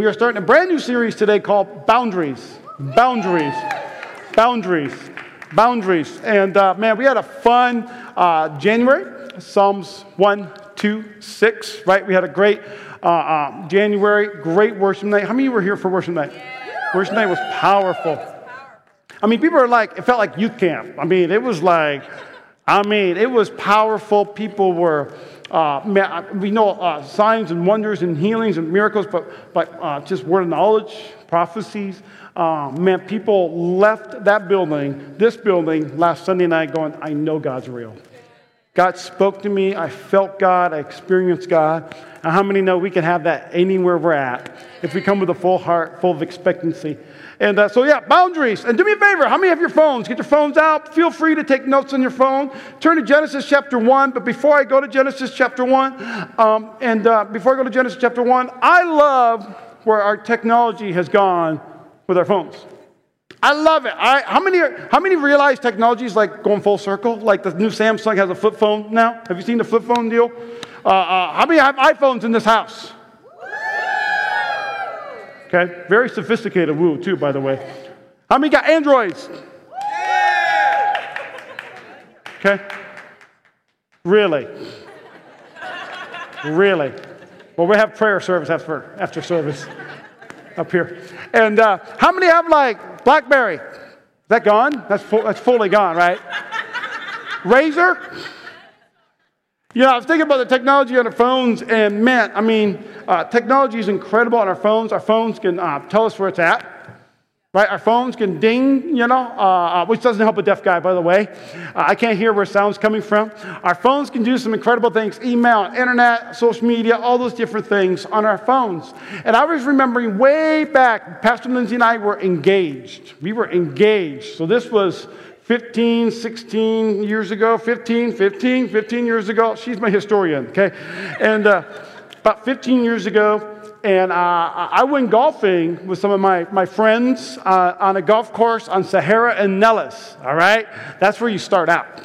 We are starting a brand new series today called Boundaries. Boundaries. Boundaries. Boundaries. And uh, man, we had a fun uh, January. Psalms 1, 2, 6, right? We had a great uh, uh January, great worship night. How many were here for worship night? Worship night was powerful. I mean, people are like, it felt like youth camp. I mean, it was like, I mean, it was powerful. People were uh, we know uh, signs and wonders and healings and miracles, but, but uh, just word of knowledge, prophecies. Uh, man, people left that building, this building, last Sunday night going, I know God's real. God spoke to me. I felt God. I experienced God. And how many know we can have that anywhere we're at if we come with a full heart, full of expectancy? And uh, so, yeah, boundaries. And do me a favor, how many have your phones? Get your phones out. Feel free to take notes on your phone. Turn to Genesis chapter 1. But before I go to Genesis chapter 1, um, and uh, before I go to Genesis chapter 1, I love where our technology has gone with our phones. I love it. I, how, many are, how many realize technology is like going full circle? Like the new Samsung has a flip phone now? Have you seen the flip phone deal? Uh, uh, how many have iPhones in this house? Okay, very sophisticated woo, too, by the way. How many got Androids? Okay, really? Really? Well, we have prayer service after, after service up here. And uh, how many have like Blackberry? Is that gone? That's, full, that's fully gone, right? Razr? You know, I was thinking about the technology on our phones, and man, I mean, uh, technology is incredible on our phones. Our phones can uh, tell us where it's at, right? Our phones can ding, you know, uh, uh which doesn't help a deaf guy, by the way. Uh, I can't hear where sound's coming from. Our phones can do some incredible things email, internet, social media, all those different things on our phones. And I was remembering way back, Pastor Lindsay and I were engaged. We were engaged. So this was 15, 16 years ago, 15, 15, 15 years ago. She's my historian, okay? And uh, about 15 years ago, and uh, I went golfing with some of my, my friends uh, on a golf course on Sahara and Nellis, all right? That's where you start out.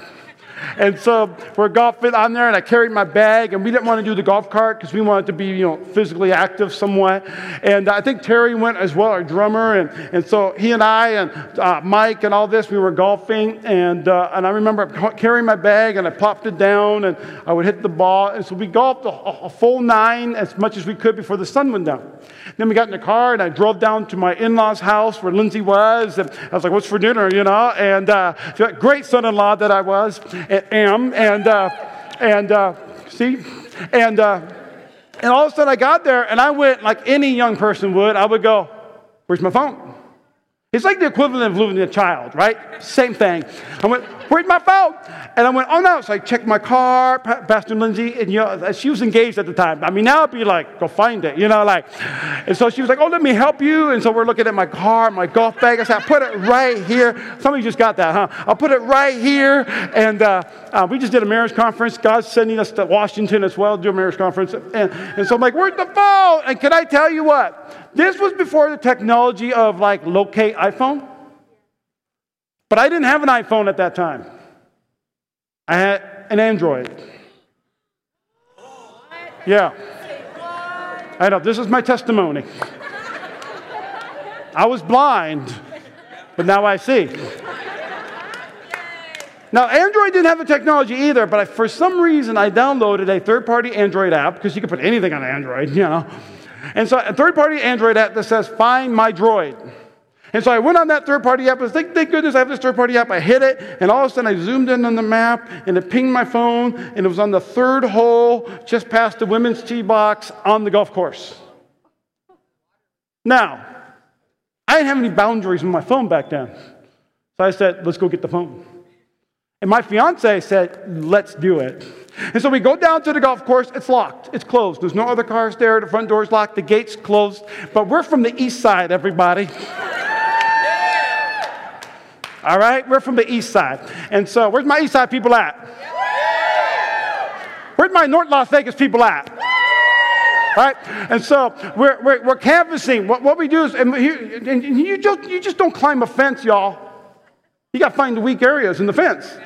And so we're golfing on there, and I carried my bag, and we didn't want to do the golf cart because we wanted to be, you know, physically active somewhat. And I think Terry went as well, our drummer, and, and so he and I and uh, Mike and all this, we were golfing, and uh, and I remember carrying my bag, and I popped it down, and I would hit the ball, and so we golfed a, a full nine as much as we could before the sun went down. Then we got in the car, and I drove down to my in-laws' house where Lindsay was, and I was like, "What's for dinner?" You know, and uh, great son-in-law that I was am, and uh, and uh, see, and uh, and all of a sudden I got there and I went like any young person would. I would go, "Where's my phone?" It's like the equivalent of losing a child, right? Same thing. I went, where's my phone? And I went, oh no. So I checked my car, Pastor Lindsay, and you know, she was engaged at the time. I mean, now I'd be like, go find it, you know, like. And so she was like, oh, let me help you. And so we're looking at my car, my golf bag. I said, I put it right here. Somebody just got that, huh? I'll put it right here. And uh, uh, we just did a marriage conference. God's sending us to Washington as well to do a marriage conference. And, and so I'm like, where's the phone? And can I tell you what? This was before the technology of like locate iPhone. But I didn't have an iPhone at that time. I had an Android. Yeah. I know, this is my testimony. I was blind, but now I see. Now, Android didn't have the technology either, but I, for some reason I downloaded a third party Android app because you can put anything on Android, you know. And so a third party Android app that says, Find my droid. And so I went on that third party app. I was like, thank goodness I have this third party app. I hit it, and all of a sudden I zoomed in on the map, and it pinged my phone, and it was on the third hole, just past the women's tee box on the golf course. Now, I didn't have any boundaries on my phone back then. So I said, let's go get the phone. And my fiance said, let's do it. And so we go down to the golf course. It's locked. It's closed. There's no other cars there. The front door's locked. The gate's closed. But we're from the east side, everybody. All right? We're from the east side. And so, where's my east side people at? Where's my North Las Vegas people at? Right? And so we're, we're, we're canvassing. What, what we do is, and, and you, just, you just don't climb a fence, y'all. You got to find the weak areas in the fence.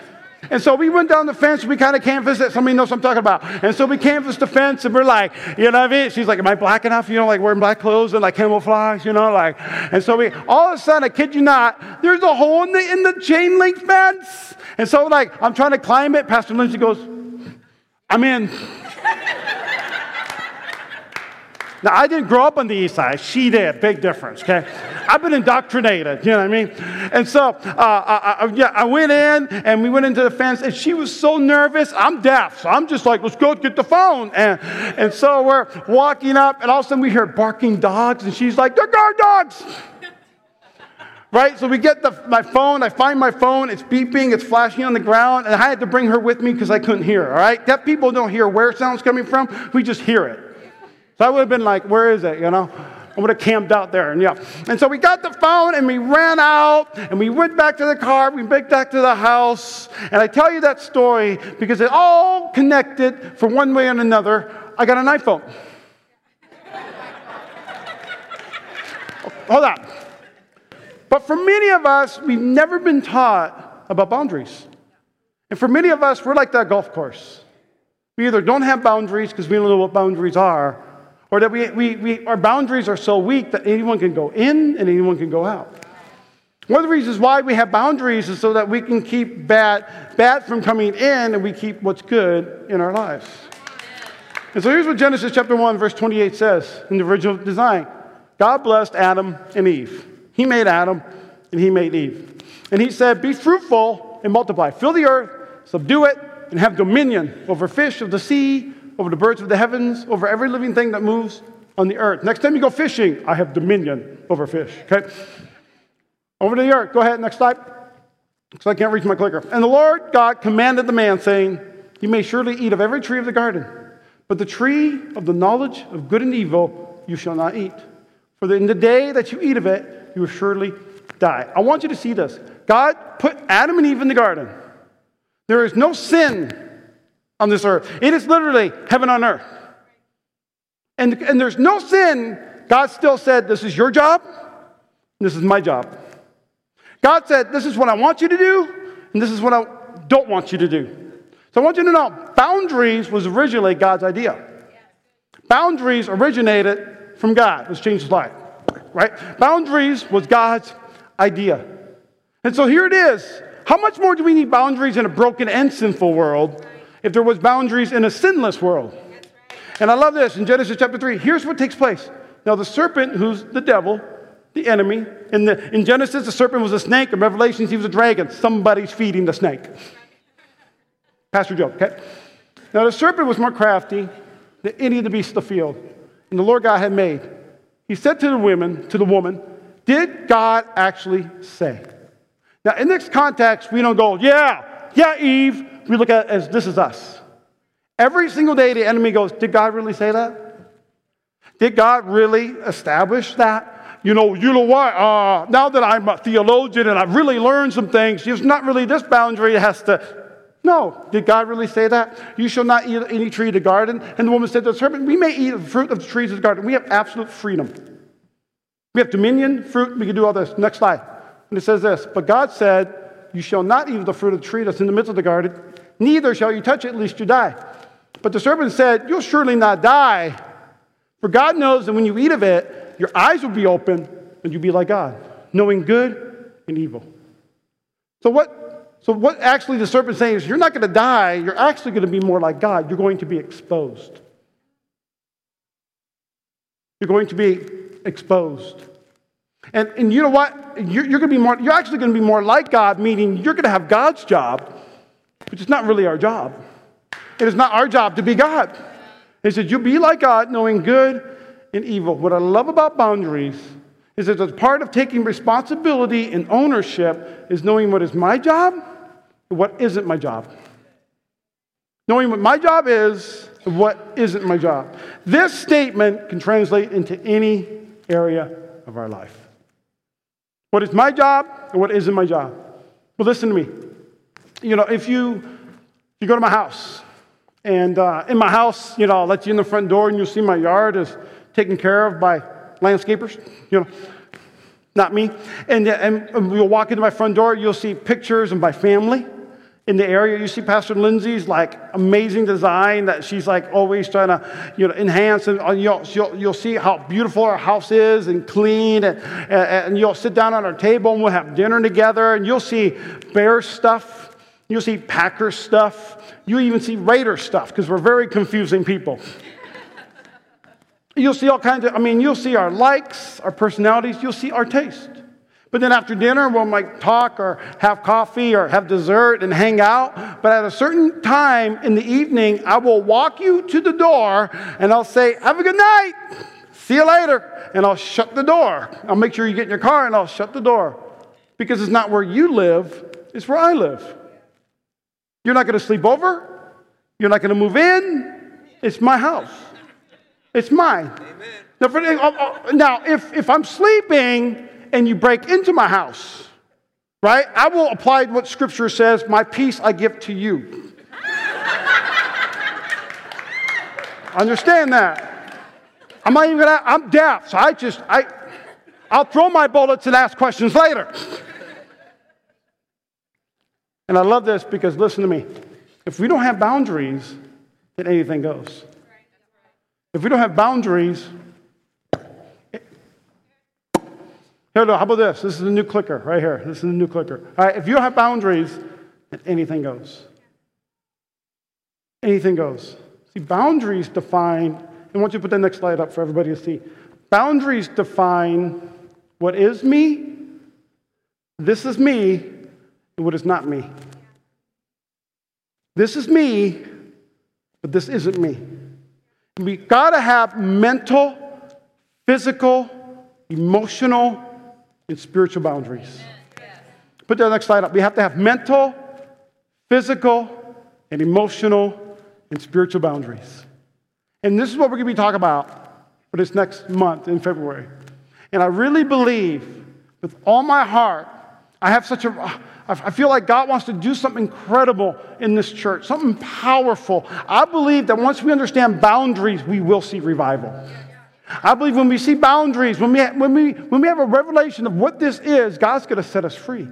And so we went down the fence, we kind of canvassed it. Somebody knows what I'm talking about. And so we canvassed the fence and we're like, you know what I mean? She's like, Am I black enough? You know, like wearing black clothes and like camouflage, you know, like and so we all of a sudden, I kid you not, there's a hole in the in the chain link fence. And so like I'm trying to climb it. Pastor Lindsay goes, I'm in. Now, I didn't grow up on the east side. She did. Big difference, okay? I've been indoctrinated, you know what I mean? And so, uh, I, I, yeah, I went in and we went into the fence, and she was so nervous. I'm deaf, so I'm just like, let's go get the phone. And, and so we're walking up, and all of a sudden we hear barking dogs, and she's like, they're guard dogs. right? So we get the, my phone, I find my phone, it's beeping, it's flashing on the ground, and I had to bring her with me because I couldn't hear, all right? Deaf people don't hear where sound's coming from, we just hear it. So I would have been like, where is it, you know? I would have camped out there. And yeah. And so we got the phone and we ran out and we went back to the car, we went back to the house. And I tell you that story because it all connected for one way and another. I got an iPhone. Hold on. But for many of us, we've never been taught about boundaries. And for many of us, we're like that golf course. We either don't have boundaries because we don't know what boundaries are, or that we, we, we, our boundaries are so weak that anyone can go in and anyone can go out. One of the reasons why we have boundaries is so that we can keep bad, bad from coming in and we keep what's good in our lives. And so here's what Genesis chapter 1, verse 28 says in the original design God blessed Adam and Eve. He made Adam and he made Eve. And he said, Be fruitful and multiply, fill the earth, subdue it, and have dominion over fish of the sea over the birds of the heavens, over every living thing that moves on the earth. Next time you go fishing, I have dominion over fish. Okay? Over to the earth. Go ahead, next slide. Because I can't reach my clicker. And the Lord God commanded the man, saying, You may surely eat of every tree of the garden, but the tree of the knowledge of good and evil you shall not eat. For in the day that you eat of it, you will surely die. I want you to see this. God put Adam and Eve in the garden. There is no sin on this earth. It is literally heaven on earth. And, and there's no sin. God still said, This is your job, this is my job. God said, This is what I want you to do, and this is what I don't want you to do. So I want you to know boundaries was originally God's idea. Boundaries originated from God. Let's change the slide. Right? Boundaries was God's idea. And so here it is. How much more do we need boundaries in a broken and sinful world if there was boundaries in a sinless world. And I love this in Genesis chapter 3. Here's what takes place. Now, the serpent, who's the devil, the enemy, in, the, in Genesis, the serpent was a snake. In Revelations, he was a dragon. Somebody's feeding the snake. Pastor Joe, okay? Now, the serpent was more crafty than any of the beasts of the field, and the Lord God had made. He said to the women, to the woman, Did God actually say? Now, in this context, we don't go, Yeah, yeah, Eve, we look at as this is us. Every single day, the enemy goes, Did God really say that? Did God really establish that? You know, you know what? Uh, now that I'm a theologian and I've really learned some things, it's not really this boundary it has to. No. Did God really say that? You shall not eat any tree of the garden. And the woman said to the serpent, We may eat the fruit of the trees of the garden. We have absolute freedom. We have dominion, fruit, we can do all this. Next slide. And it says this But God said, You shall not eat the fruit of the tree that's in the midst of the garden, Neither shall you touch it, lest you die. But the serpent said, You'll surely not die. For God knows that when you eat of it, your eyes will be open and you'll be like God, knowing good and evil. So, what, so what actually the serpent's saying is, You're not going to die. You're actually going to be more like God. You're going to be exposed. You're going to be exposed. And, and you know what? You're, you're going to be more, you're actually going to be more like God, meaning you're going to have God's job which is not really our job. It is not our job to be God. He said, You be like God, knowing good and evil. What I love about boundaries is that as part of taking responsibility and ownership is knowing what is my job and what isn't my job. Knowing what my job is and what isn't my job. This statement can translate into any area of our life. What is my job and what isn't my job? Well, listen to me you know, if you, you go to my house, and uh, in my house, you know, I'll let you in the front door and you'll see my yard is taken care of by landscapers, you know, not me. And, and you'll walk into my front door, you'll see pictures of my family. in the area. You see Pastor Lindsay's like amazing design that she's like always trying to you know enhance, and uh, you'll, you'll, you'll see how beautiful our house is and clean, and, and, and you'll sit down at our table and we'll have dinner together, and you'll see bear stuff, you'll see Packer stuff, You'll even see Raider stuff because we're very confusing people. You'll see all kinds of, I mean, you'll see our likes, our personalities, you'll see our taste. But then after dinner, we'll like talk or have coffee or have dessert and hang out. But at a certain time in the evening, I will walk you to the door and I'll say, Have a good night. See you later. And I'll shut the door. I'll make sure you get in your car and I'll shut the door. Because it's not where you live, it's where I live. You're not going to sleep over. You're not going to move in. It's my house. It's mine. Now, for, uh, uh, now, if, if I'm sleeping and you break into my house, right, I will apply what Scripture says my peace I give to you. Understand that. I'm not even gonna, I'm deaf, so I just, I, I'll throw my bullets and ask questions later. And I love this because listen to me. If we don't have boundaries, then anything goes. If we don't have boundaries, here, no, how about this? This is a new clicker right here. This is a new clicker. All right, if you don't have boundaries, then anything goes. Anything goes. See, boundaries define, and I want you to put the next slide up for everybody to see. Boundaries define what is me, this is me, what is not me. This is me, but this isn't me. We got to have mental, physical, emotional, and spiritual boundaries. Put the next slide up. We have to have mental, physical, and emotional and spiritual boundaries. And this is what we're going to be talking about for this next month in February. And I really believe with all my heart, I have such a, I feel like God wants to do something incredible in this church, something powerful. I believe that once we understand boundaries, we will see revival. I believe when we see boundaries, when we, when we, when we have a revelation of what this is, God's going to set us free.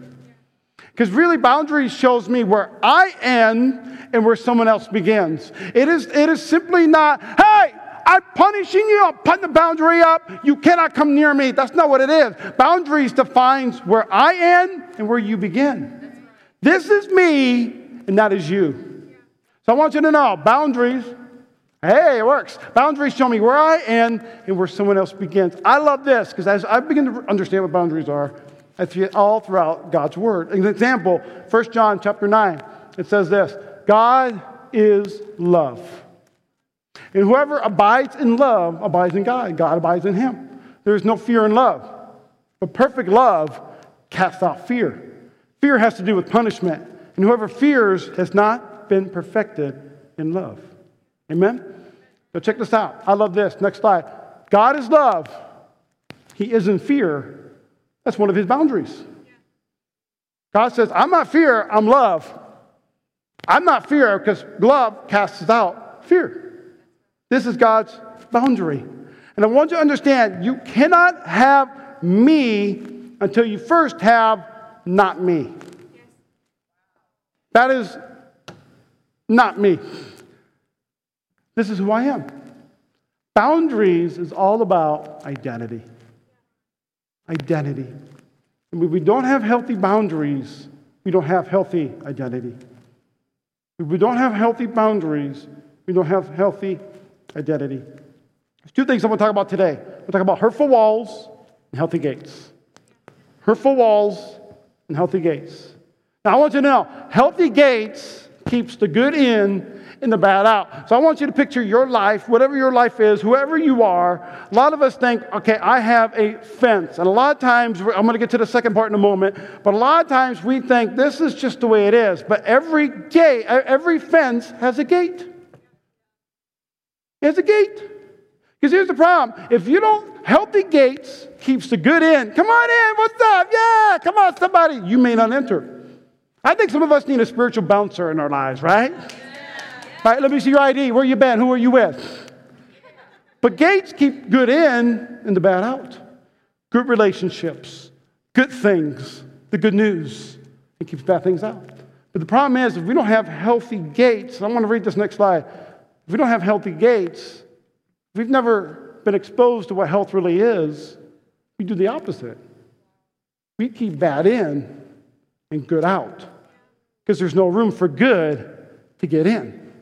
Because really, boundaries shows me where I end and where someone else begins. It is, it is simply not, hey, I'm punishing you, I'm putting the boundary up, you cannot come near me. That's not what it is. Boundaries defines where I end and where you begin. This is me, and that is you. So I want you to know boundaries Hey, it works. Boundaries show me where I end and where someone else begins. I love this because as I begin to understand what boundaries are, I see it all throughout God's word. An example, 1 John chapter 9, it says this God is love. And whoever abides in love abides in God. God abides in him. There is no fear in love. But perfect love casts out fear. Fear has to do with punishment. And whoever fears has not been perfected in love. Amen? So check this out. I love this. Next slide. God is love. He isn't fear. That's one of his boundaries. God says, I'm not fear, I'm love. I'm not fear because love casts out fear. This is God's boundary. And I want you to understand you cannot have me until you first have not me. That is not me. This is who I am. Boundaries is all about identity. Identity. And if we don't have healthy boundaries, we don't have healthy identity. If we don't have healthy boundaries, we don't have healthy identity. There's two things I want to talk about today. We'll talk about hurtful walls and healthy gates. Hurtful walls and healthy gates. Now, I want you to know healthy gates keeps the good in and the bad out. So I want you to picture your life, whatever your life is, whoever you are. A lot of us think, okay, I have a fence. And a lot of times, I'm going to get to the second part in a moment, but a lot of times we think this is just the way it is. But every gate, every fence has a gate. Has a gate. Because here's the problem. If you don't, healthy gates keeps the good in. Come on in, what's up? Yeah, come on, somebody. You may not enter. I think some of us need a spiritual bouncer in our lives, right? All right, let me see your ID. Where you been? Who are you with? But gates keep good in and the bad out. Good relationships, good things, the good news. It keeps bad things out. But the problem is, if we don't have healthy gates, I want to read this next slide. If we don't have healthy gates, if we've never been exposed to what health really is, we do the opposite. We keep bad in and good out because there's no room for good to get in.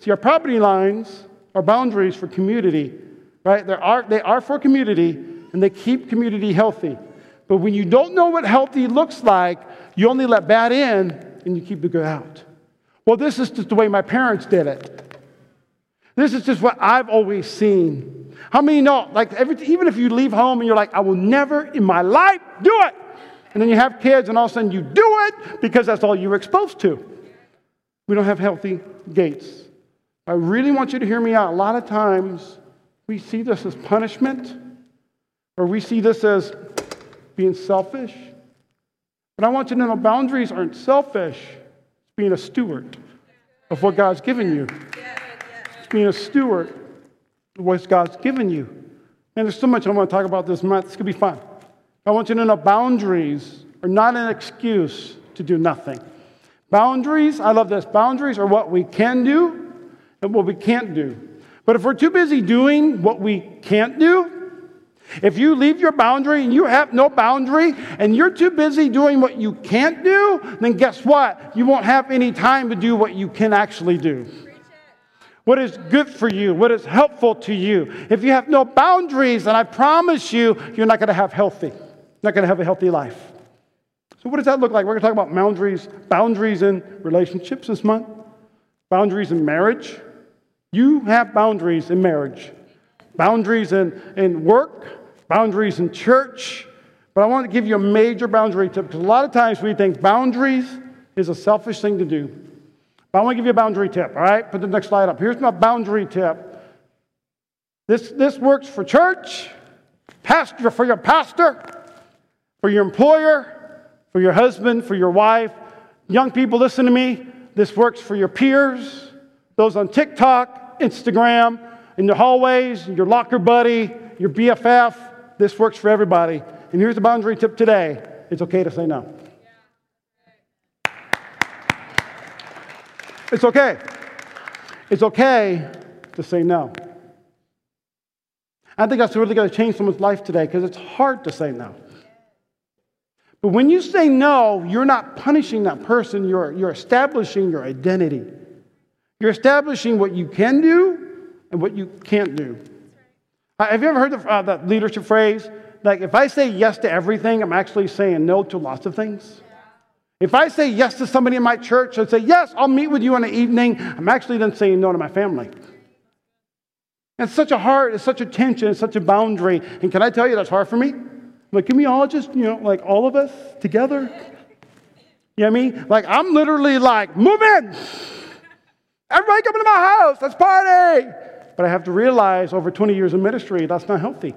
See, our property lines are boundaries for community, right? They are, they are for community and they keep community healthy. But when you don't know what healthy looks like, you only let bad in and you keep the good out. Well, this is just the way my parents did it. This is just what I've always seen. How many know, like, every, even if you leave home and you're like, I will never in my life do it. And then you have kids and all of a sudden you do it because that's all you were exposed to. We don't have healthy gates. I really want you to hear me out. A lot of times we see this as punishment or we see this as being selfish. But I want you to know boundaries aren't selfish, it's being a steward of what God's given you. Being a steward of what God's given you. And there's so much I want to talk about this month. It's going to be fun. I want you to know boundaries are not an excuse to do nothing. Boundaries, I love this. Boundaries are what we can do and what we can't do. But if we're too busy doing what we can't do, if you leave your boundary and you have no boundary and you're too busy doing what you can't do, then guess what? You won't have any time to do what you can actually do. What is good for you? What is helpful to you? If you have no boundaries, then I promise you, you're not going to have healthy, not going to have a healthy life. So, what does that look like? We're going to talk about boundaries, boundaries in relationships this month, boundaries in marriage. You have boundaries in marriage boundaries in, in work, boundaries in church. But I want to give you a major boundary tip because a lot of times we think boundaries is a selfish thing to do. But I want to give you a boundary tip, all right? Put the next slide up. Here's my boundary tip. This, this works for church, pastor, for your pastor, for your employer, for your husband, for your wife. Young people, listen to me. This works for your peers, those on TikTok, Instagram, in the hallways, your locker buddy, your BFF. This works for everybody. And here's the boundary tip today it's okay to say no. It's okay. It's okay to say no. I think that's really going to change someone's life today because it's hard to say no. But when you say no, you're not punishing that person, you're, you're establishing your identity. You're establishing what you can do and what you can't do. Uh, have you ever heard the, uh, that leadership phrase? Like, if I say yes to everything, I'm actually saying no to lots of things. If I say yes to somebody in my church and say, yes, I'll meet with you in the evening, I'm actually then saying no to my family. It's such a hard, it's such a tension, it's such a boundary. And can I tell you that's hard for me? Like, can we all just, you know, like all of us together? You know what I mean? Like, I'm literally like, move in. Everybody come into my house. Let's party. But I have to realize over 20 years of ministry, that's not healthy.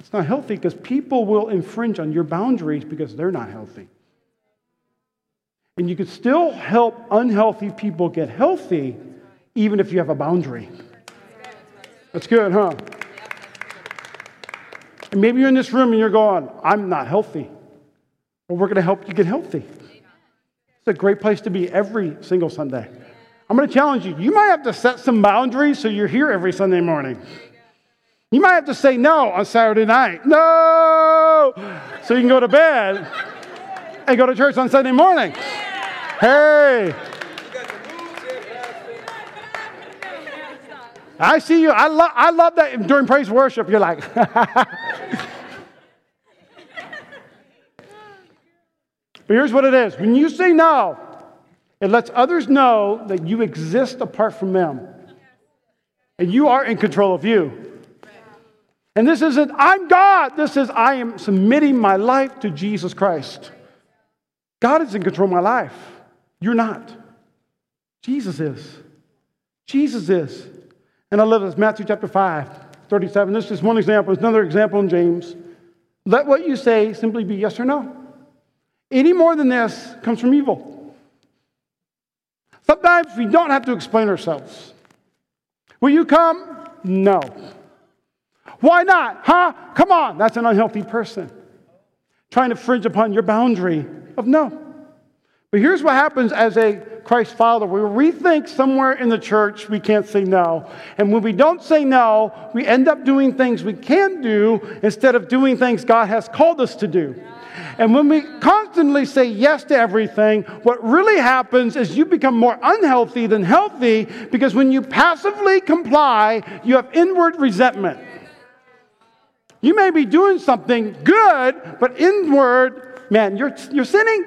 It's not healthy because people will infringe on your boundaries because they're not healthy. And you can still help unhealthy people get healthy even if you have a boundary. That's good, huh? And maybe you're in this room and you're going, I'm not healthy. Well, we're going to help you get healthy. It's a great place to be every single Sunday. I'm going to challenge you. You might have to set some boundaries so you're here every Sunday morning. You might have to say no on Saturday night. No! So you can go to bed and go to church on Sunday morning. Hey! I see you. I, lo- I love that during praise worship. You're like, but here's what it is when you say no, it lets others know that you exist apart from them. And you are in control of you. And this isn't, I'm God. This is, I am submitting my life to Jesus Christ. God is in control of my life. You're not. Jesus is. Jesus is. And I love this Matthew chapter 5, 37. This is one example. There's another example in James. Let what you say simply be yes or no. Any more than this comes from evil. Sometimes we don't have to explain ourselves. Will you come? No. Why not? Huh? Come on. That's an unhealthy person. Trying to fringe upon your boundary of no. But here's what happens as a Christ follower. We rethink somewhere in the church we can't say no. And when we don't say no, we end up doing things we can do instead of doing things God has called us to do. And when we constantly say yes to everything, what really happens is you become more unhealthy than healthy because when you passively comply, you have inward resentment. You may be doing something good, but inward, man, you're, you're sinning.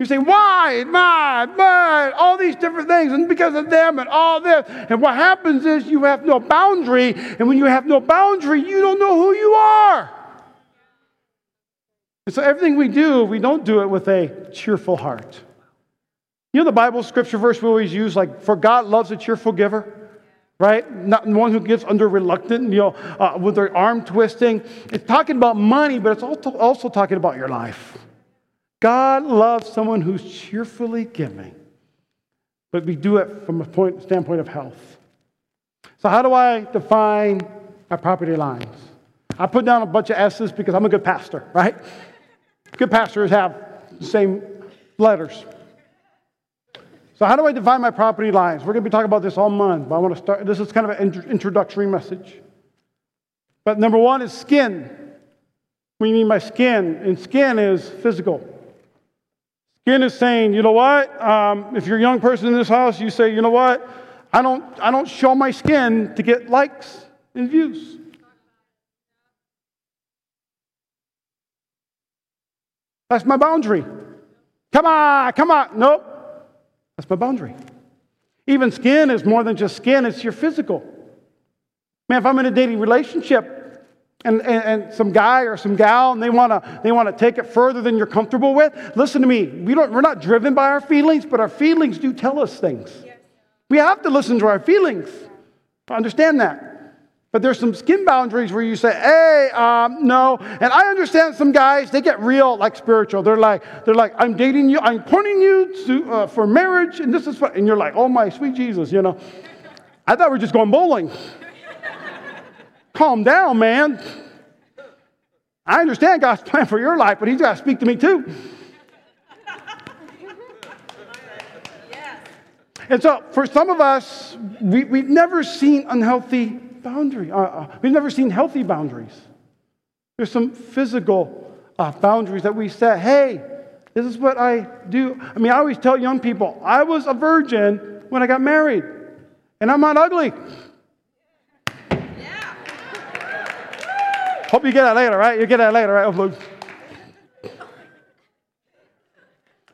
You say, why, my, my, all these different things, and because of them and all this. And what happens is you have no boundary, and when you have no boundary, you don't know who you are. And so everything we do, we don't do it with a cheerful heart. You know the Bible scripture verse we always use, like, for God loves a cheerful giver? right? Not one who gives under reluctant, you know, uh, with their arm twisting. It's talking about money, but it's also, also talking about your life. God loves someone who's cheerfully giving, but we do it from a point, standpoint of health. So, how do I define my property lines? I put down a bunch of S's because I'm a good pastor, right? Good pastors have the same letters. So, how do I define my property lines? We're going to be talking about this all month, but I want to start. This is kind of an introductory message. But number one is skin. What do you mean by skin? And skin is physical. Skin is saying, you know what? Um, if you're a young person in this house, you say, you know what? I don't, I don't show my skin to get likes and views. That's my boundary. Come on, come on. Nope. That's my boundary. Even skin is more than just skin, it's your physical. Man, if I'm in a dating relationship and, and, and some guy or some gal and they want to they want to take it further than you're comfortable with, listen to me. We don't, we're not driven by our feelings, but our feelings do tell us things. We have to listen to our feelings. Understand that. But there's some skin boundaries where you say, hey, um, no. And I understand some guys, they get real, like spiritual. They're like, they're like, I'm dating you, I'm pointing you to, uh, for marriage, and this is what, and you're like, oh my sweet Jesus, you know. I thought we are just going bowling. Calm down, man. I understand God's plan for your life, but He's got to speak to me too. And so, for some of us, we, we've never seen unhealthy boundary. Uh, uh, we've never seen healthy boundaries. There's some physical uh, boundaries that we set. Hey, this is what I do. I mean, I always tell young people, I was a virgin when I got married, and I'm not ugly. Hope you get that later, right? You get that later, right?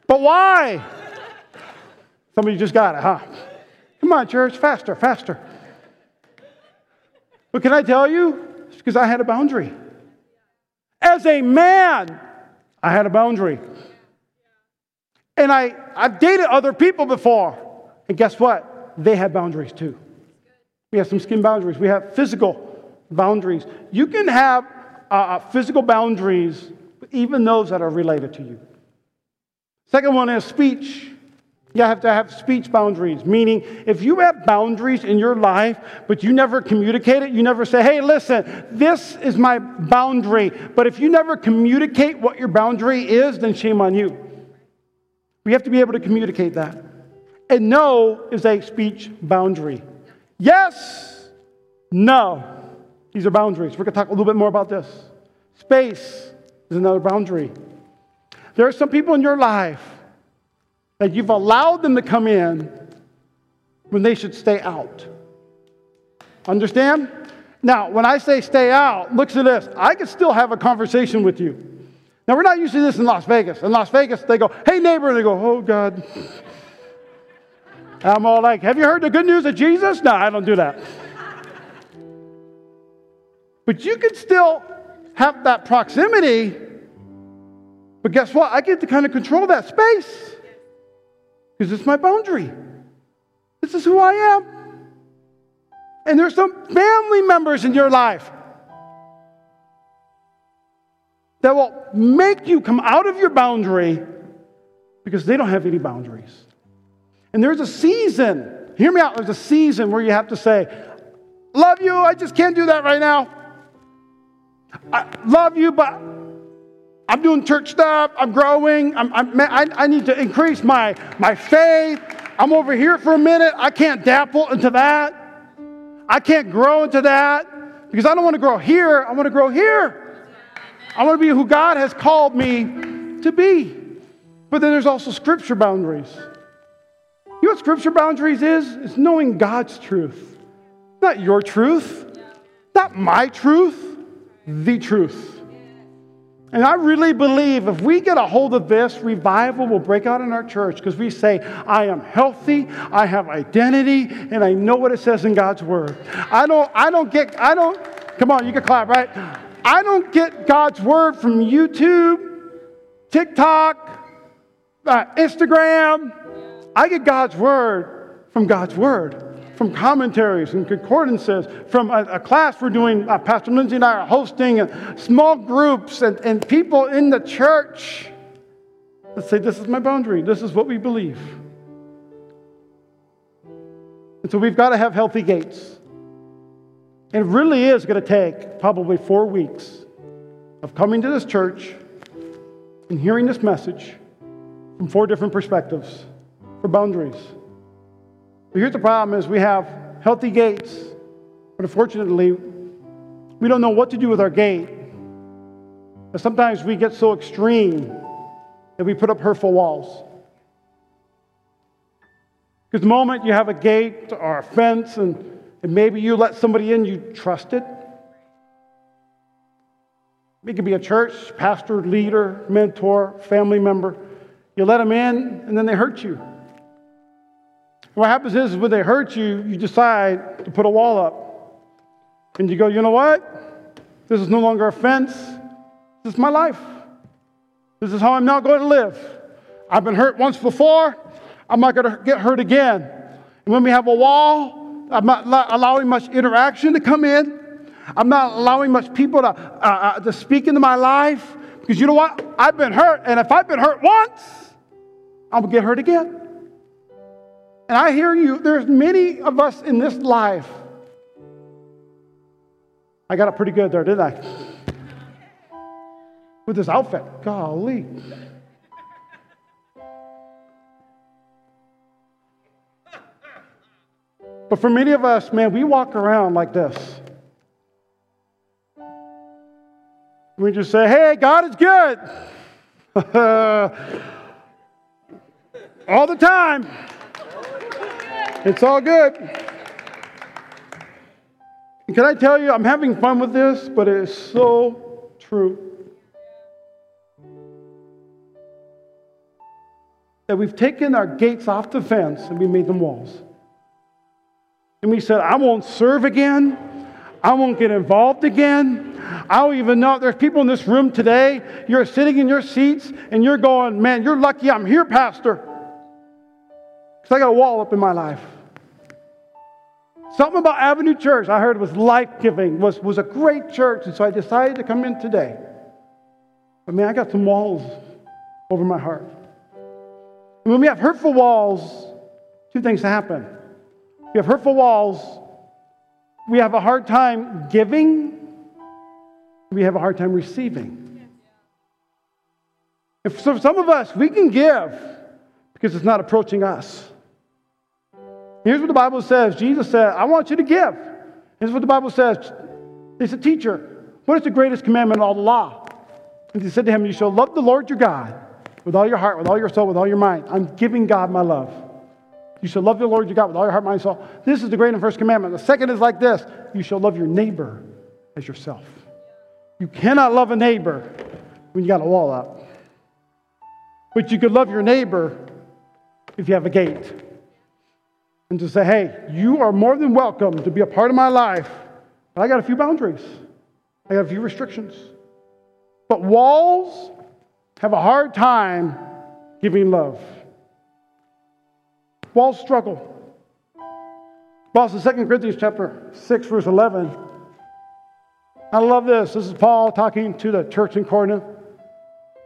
But why? Somebody just got it, huh? Come on, church, faster, faster. But can I tell you? It's because I had a boundary. As a man, I had a boundary. And I, I've dated other people before. And guess what? They had boundaries too. We have some skin boundaries, we have physical boundaries. You can have uh, uh physical boundaries, even those that are related to you. Second one is speech. You have to have speech boundaries, meaning if you have boundaries in your life, but you never communicate it, you never say, hey, listen, this is my boundary. But if you never communicate what your boundary is, then shame on you. We have to be able to communicate that. And no is a speech boundary. Yes, no. These are boundaries. We're going to talk a little bit more about this. Space is another boundary. There are some people in your life that you've allowed them to come in when they should stay out. Understand? Now, when I say stay out, look at this. I can still have a conversation with you. Now, we're not used to this in Las Vegas. In Las Vegas, they go, hey, neighbor, and they go, oh, God. I'm all like, have you heard the good news of Jesus? No, I don't do that. But you can still have that proximity. But guess what? I get to kind of control that space because it's my boundary. This is who I am. And there's some family members in your life that will make you come out of your boundary because they don't have any boundaries. And there's a season, hear me out, there's a season where you have to say, Love you, I just can't do that right now. I love you, but I'm doing church stuff. I'm growing. I'm, I'm, I, I need to increase my, my faith. I'm over here for a minute. I can't dabble into that. I can't grow into that because I don't want to grow here. I want to grow here. I want to be who God has called me to be. But then there's also scripture boundaries. You know what scripture boundaries is? It's knowing God's truth. Not your truth, not my truth, the truth. And I really believe if we get a hold of this, revival will break out in our church because we say, I am healthy, I have identity, and I know what it says in God's word. I don't, I don't get, I don't, come on, you can clap, right? I don't get God's word from YouTube, TikTok, uh, Instagram. I get God's word from God's word from commentaries and concordances, from a, a class we're doing, uh, Pastor Lindsay and I are hosting, uh, small groups and, and people in the church that say, This is my boundary, this is what we believe. And so we've got to have healthy gates. It really is going to take probably four weeks of coming to this church and hearing this message from four different perspectives for boundaries. But here's the problem is we have healthy gates, but unfortunately, we don't know what to do with our gate. But sometimes we get so extreme that we put up hurtful walls. Because the moment you have a gate or a fence and, and maybe you let somebody in, you trust it. It could be a church, pastor, leader, mentor, family member. You let them in, and then they hurt you. What happens is when they hurt you, you decide to put a wall up. And you go, you know what? This is no longer a fence. This is my life. This is how I'm now going to live. I've been hurt once before. I'm not going to get hurt again. And when we have a wall, I'm not allowing much interaction to come in. I'm not allowing much people to, uh, uh, to speak into my life. Because you know what? I've been hurt. And if I've been hurt once, I'm going to get hurt again. And I hear you, there's many of us in this life. I got it pretty good there, didn't I? With this outfit. Golly. But for many of us, man, we walk around like this. We just say, hey, God is good. All the time. It's all good. Can I tell you, I'm having fun with this, but it is so true. That we've taken our gates off the fence and we made them walls. And we said, I won't serve again. I won't get involved again. I don't even know. There's people in this room today. You're sitting in your seats and you're going, man, you're lucky I'm here, Pastor. Because I got a wall up in my life. Something about Avenue Church I heard was life giving, was, was a great church, and so I decided to come in today. But man, I got some walls over my heart. And when we have hurtful walls, two things happen. We have hurtful walls, we have a hard time giving, we have a hard time receiving. If so some of us, we can give because it's not approaching us. Here's what the Bible says Jesus said, I want you to give. Here's what the Bible says. He said, Teacher, what is the greatest commandment in all the law? And he said to him, You shall love the Lord your God with all your heart, with all your soul, with all your mind. I'm giving God my love. You shall love the Lord your God with all your heart, mind, and soul. This is the great and first commandment. The second is like this you shall love your neighbor as yourself. You cannot love a neighbor when you got a wall up. But you could love your neighbor if you have a gate and to say, hey, you are more than welcome to be a part of my life, but I got a few boundaries, I got a few restrictions. But walls have a hard time giving love. Walls struggle. Paul says 2 Corinthians chapter 6, verse 11. I love this. This is Paul talking to the church in Corinth.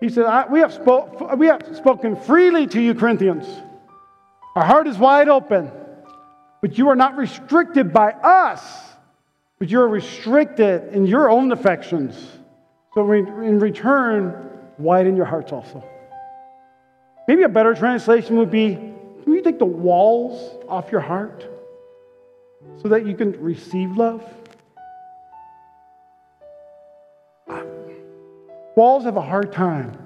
He said, we, have spoke, we have spoken freely to you, Corinthians. Our heart is wide open. But you are not restricted by us, but you're restricted in your own affections. So in return, widen your hearts also. Maybe a better translation would be can you take the walls off your heart so that you can receive love? Walls have a hard time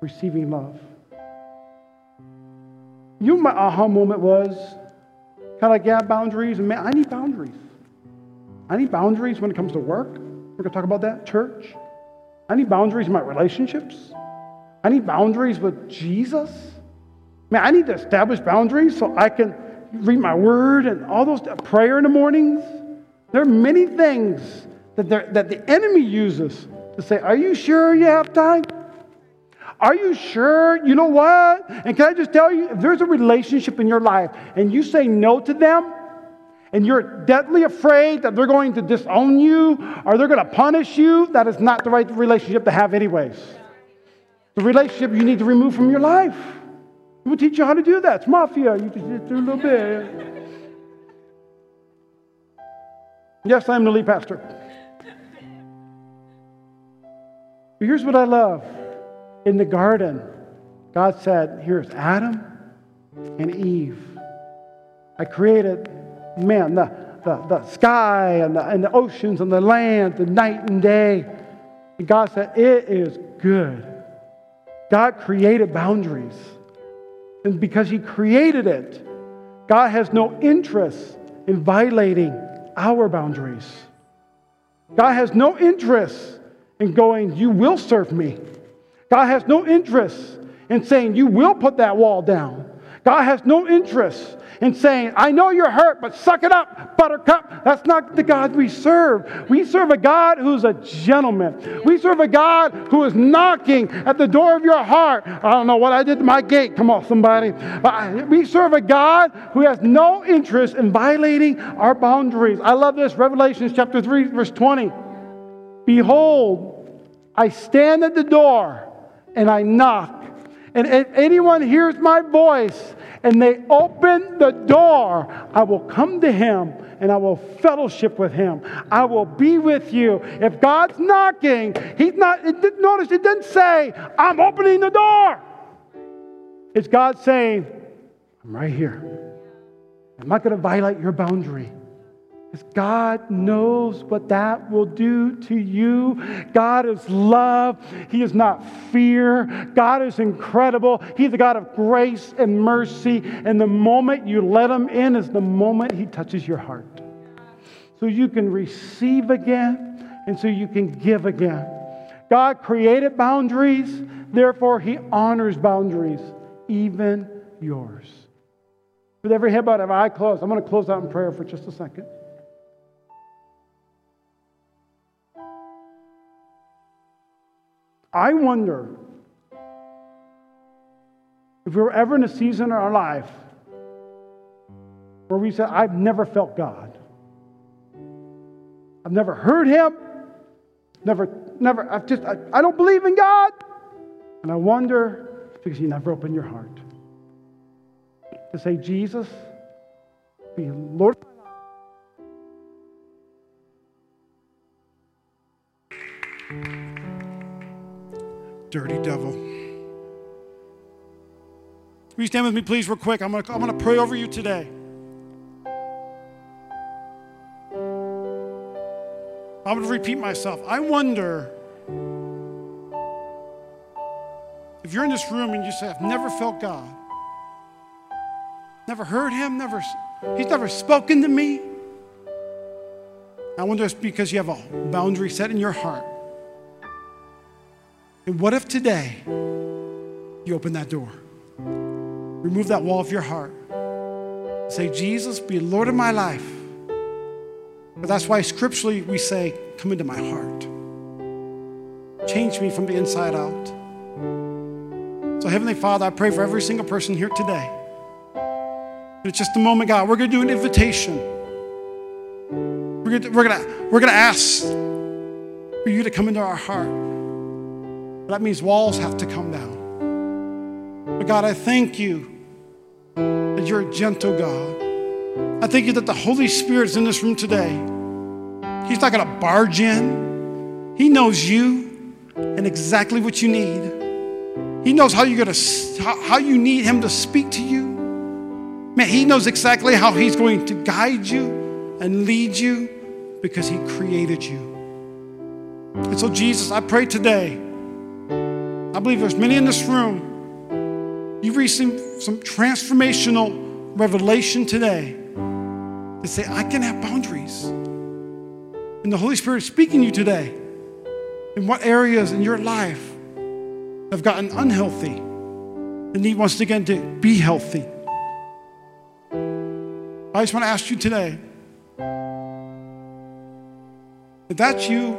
receiving love. You know my aha moment was kind of yeah, boundaries. And man, I need boundaries. I need boundaries when it comes to work. We're going to talk about that. Church. I need boundaries in my relationships. I need boundaries with Jesus. Man, I need to establish boundaries so I can read my word and all those prayer in the mornings. There are many things that, that the enemy uses to say, Are you sure you have time? Are you sure? You know what? And can I just tell you, if there's a relationship in your life and you say no to them, and you're deadly afraid that they're going to disown you or they're going to punish you, that is not the right relationship to have, anyways. The relationship you need to remove from your life. We'll teach you how to do that. It's mafia. You just do a little bit. Yes, I'm the lead pastor. But here's what I love. In the garden, God said, Here's Adam and Eve. I created man, the, the, the sky and the, and the oceans and the land, the night and day. And God said, It is good. God created boundaries. And because He created it, God has no interest in violating our boundaries. God has no interest in going, You will serve me. God has no interest in saying, You will put that wall down. God has no interest in saying, I know you're hurt, but suck it up, buttercup. That's not the God we serve. We serve a God who's a gentleman. We serve a God who is knocking at the door of your heart. I don't know what I did to my gate. Come on, somebody. But we serve a God who has no interest in violating our boundaries. I love this. Revelation chapter 3, verse 20. Behold, I stand at the door and I knock. And if anyone hears my voice and they open the door, I will come to him and I will fellowship with him. I will be with you. If God's knocking, he's not, it, notice it didn't say, I'm opening the door. It's God saying, I'm right here. I'm not going to violate your boundary. Because God knows what that will do to you. God is love. He is not fear. God is incredible. He's a God of grace and mercy. And the moment you let Him in is the moment He touches your heart. So you can receive again and so you can give again. God created boundaries, therefore, He honors boundaries, even yours. With every head bowed, every eye closed, I'm going to close out in prayer for just a second. I wonder if we were ever in a season in our life where we said, I've never felt God. I've never heard Him. Never, never, I've just, I, I don't believe in God. And I wonder because you never opened your heart to say, Jesus, be Lord dirty devil. Will you stand with me, please, real quick? I'm going to I'm going to pray over you today. I'm going to repeat myself. I wonder if you're in this room and you say, I've never felt God, never heard Him, never, He's never spoken to me. I wonder if it's because you have a boundary set in your heart and what if today you open that door? Remove that wall of your heart. Say, Jesus, be Lord of my life. But that's why scripturally we say, Come into my heart. Change me from the inside out. So, Heavenly Father, I pray for every single person here today. And it's just a moment, God. We're going to do an invitation. We're going to, we're going to, we're going to ask for you to come into our heart. That means walls have to come down. But God, I thank you that you're a gentle God. I thank you that the Holy Spirit is in this room today. He's not going to barge in, He knows you and exactly what you need. He knows how you're gonna how you need him to speak to you. Man, he knows exactly how he's going to guide you and lead you because he created you. And so, Jesus, I pray today. I believe there's many in this room. You've received some transformational revelation today to say, I can have boundaries. And the Holy Spirit is speaking to you today. In what areas in your life have gotten unhealthy and need once again to be healthy. I just want to ask you today if that's you,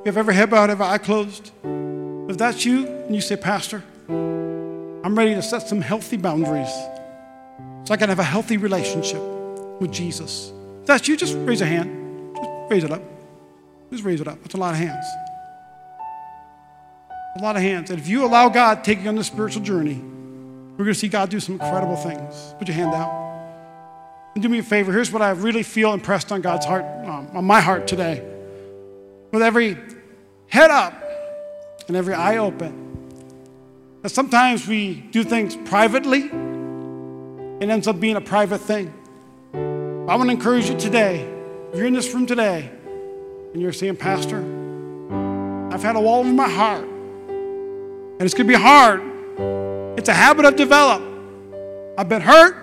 if you've ever head bowed, ever eye closed, that's you and you say, Pastor, I'm ready to set some healthy boundaries so I can have a healthy relationship with Jesus. If that's you, just raise a hand. Just raise it up. Just raise it up. That's a lot of hands. A lot of hands. And if you allow God take you on this spiritual journey, we're going to see God do some incredible things. Put your hand out. And do me a favor. Here's what I really feel impressed on God's heart, um, on my heart today. With every head up and every eye open, that sometimes we do things privately, it ends up being a private thing. I want to encourage you today. If you're in this room today and you're saying, Pastor, I've had a wall in my heart, and it's going to be hard. It's a habit I've developed. I've been hurt.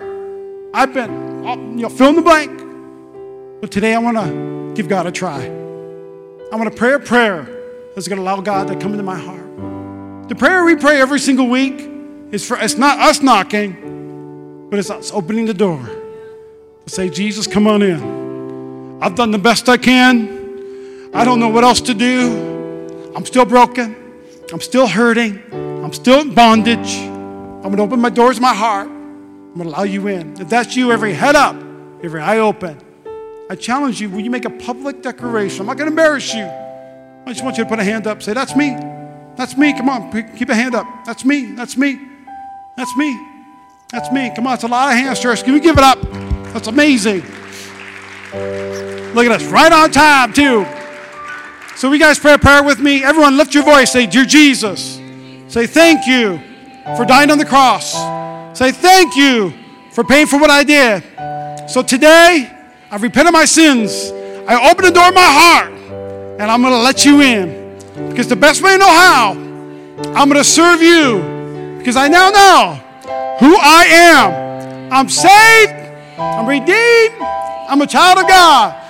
I've been, uh, you know, fill in the blank. But today I want to give God a try. I want to pray a prayer that's going to allow God to come into my heart. The prayer we pray every single week is for, it's not us knocking, but it's us opening the door to say, Jesus, come on in. I've done the best I can. I don't know what else to do. I'm still broken. I'm still hurting. I'm still in bondage. I'm going to open my doors, my heart. I'm going to allow you in. If that's you, every head up, every eye open. I challenge you, will you make a public declaration? I'm not going to embarrass you. I just want you to put a hand up. Say, that's me. That's me. Come on, keep a hand up. That's me. That's me. That's me. That's me. Come on, it's a lot of hands, church. Can we give it up? That's amazing. Look at us, right on time, too. So, we guys pray a prayer with me. Everyone, lift your voice. Say, Dear Jesus. Say, Thank you for dying on the cross. Say, Thank you for paying for what I did. So, today, I repent of my sins. I open the door of my heart, and I'm going to let you in. Because the best way to know how, I'm going to serve you. Because I now know who I am. I'm saved. I'm redeemed. I'm a child of God.